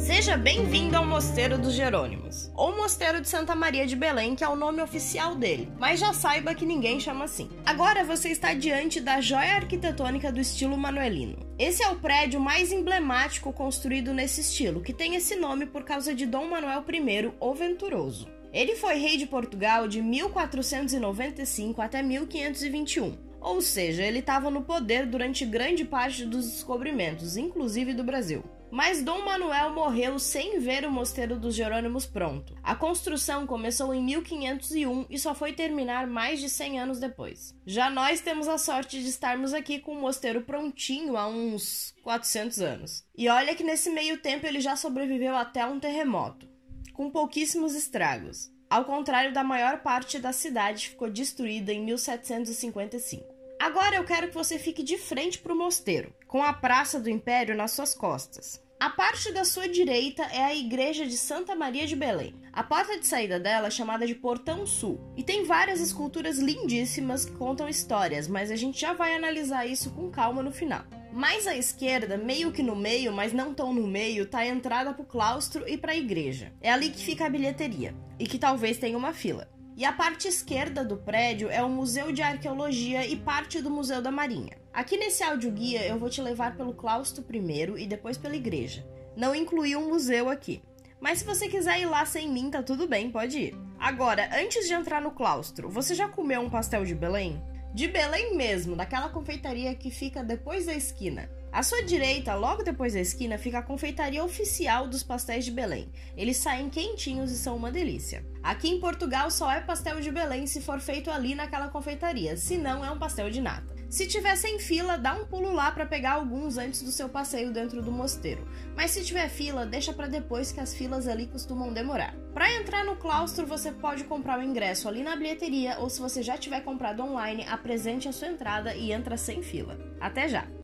Seja bem-vindo ao Mosteiro dos Jerônimos, ou Mosteiro de Santa Maria de Belém, que é o nome oficial dele, mas já saiba que ninguém chama assim. Agora você está diante da joia arquitetônica do estilo manuelino. Esse é o prédio mais emblemático construído nesse estilo, que tem esse nome por causa de Dom Manuel I, o Venturoso. Ele foi rei de Portugal de 1495 até 1521. Ou seja, ele estava no poder durante grande parte dos descobrimentos, inclusive do Brasil. Mas Dom Manuel morreu sem ver o Mosteiro dos Jerônimos pronto. A construção começou em 1501 e só foi terminar mais de 100 anos depois. Já nós temos a sorte de estarmos aqui com o mosteiro prontinho há uns 400 anos. E olha que nesse meio tempo ele já sobreviveu até um terremoto, com pouquíssimos estragos. Ao contrário da maior parte da cidade ficou destruída em 1755. Agora eu quero que você fique de frente para o mosteiro, com a Praça do Império nas suas costas. A parte da sua direita é a igreja de Santa Maria de Belém. A porta de saída dela é chamada de Portão Sul e tem várias esculturas lindíssimas que contam histórias, mas a gente já vai analisar isso com calma no final. Mais à esquerda, meio que no meio, mas não tão no meio, tá a entrada para o claustro e para a igreja. É ali que fica a bilheteria e que talvez tenha uma fila. E a parte esquerda do prédio é o Museu de Arqueologia e parte do Museu da Marinha. Aqui nesse áudio guia eu vou te levar pelo claustro primeiro e depois pela igreja. Não incluí um museu aqui. Mas se você quiser ir lá sem mim, tá tudo bem, pode ir. Agora, antes de entrar no claustro, você já comeu um pastel de Belém? De Belém mesmo, daquela confeitaria que fica depois da esquina. À sua direita, logo depois da esquina, fica a confeitaria oficial dos pastéis de Belém. Eles saem quentinhos e são uma delícia. Aqui em Portugal só é pastel de Belém se for feito ali naquela confeitaria, se não é um pastel de nata. Se tiver sem fila, dá um pulo lá para pegar alguns antes do seu passeio dentro do mosteiro. Mas se tiver fila, deixa para depois que as filas ali costumam demorar. Para entrar no claustro, você pode comprar o ingresso ali na bilheteria ou se você já tiver comprado online, apresente a sua entrada e entra sem fila. Até já.